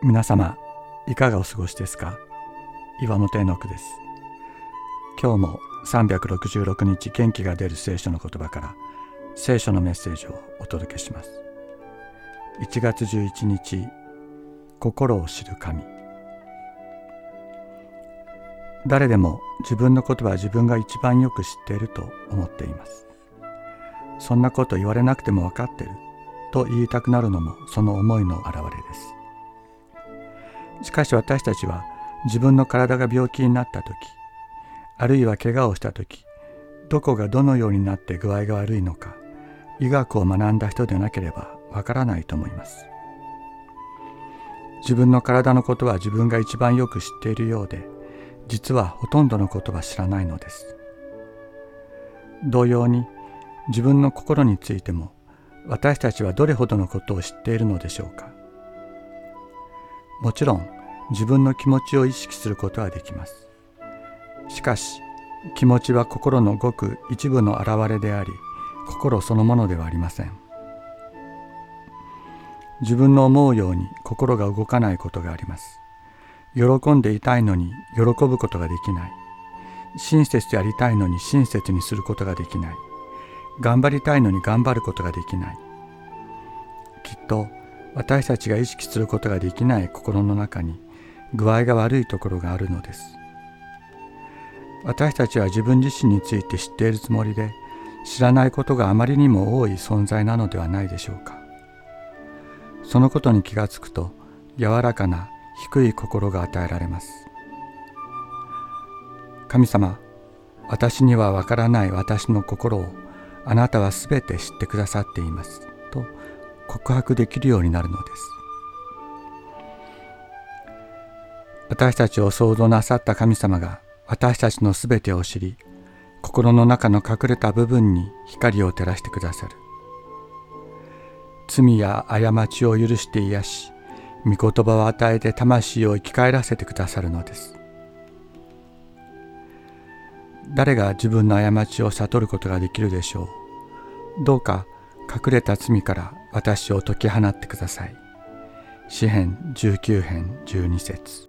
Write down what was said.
皆様いかがお過ごしですか？岩本絵の句です。今日も366日元気が出る聖書の言葉から聖書のメッセージをお届けします。1月11日心を知る神。誰でも自分のことは自分が一番よく知っていると思っています。そんなこと言われなくても分かってると言いたくなるのもその思いの表れです。しかし私たちは自分の体が病気になった時あるいは怪我をした時どこがどのようになって具合が悪いのか医学を学んだ人でなければわからないと思います。自分の体のことは自分が一番よく知っているようで実はほとんどのことは知らないのです。同様に自分の心についても私たちはどれほどのことを知っているのでしょうか。もちろん自分の気持ちを意識することはできます。しかし気持ちは心のごく一部の表れであり心そのものではありません。自分の思うように心が動かないことがあります。喜んでいたいのに喜ぶことができない。親切でありたいのに親切にすることができない。頑張りたいのに頑張ることができない。きっと私たちが意識することができない心の中に具合が悪いところがあるのです。私たちは自分自身について知っているつもりで知らないことがあまりにも多い存在なのではないでしょうか。そのことに気がつくと柔らかな低い心が与えられます。神様私にはわからない私の心をあなたはすべて知ってくださっています。告白できるようになるのです。私たちを創造なさった神様が私たちのすべてを知り心の中の隠れた部分に光を照らしてくださる。罪や過ちを許して癒し御言葉を与えて魂を生き返らせてくださるのです。誰が自分の過ちを悟ることができるでしょう。どうか隠れた罪から私を解き放ってください。詩編19編12節。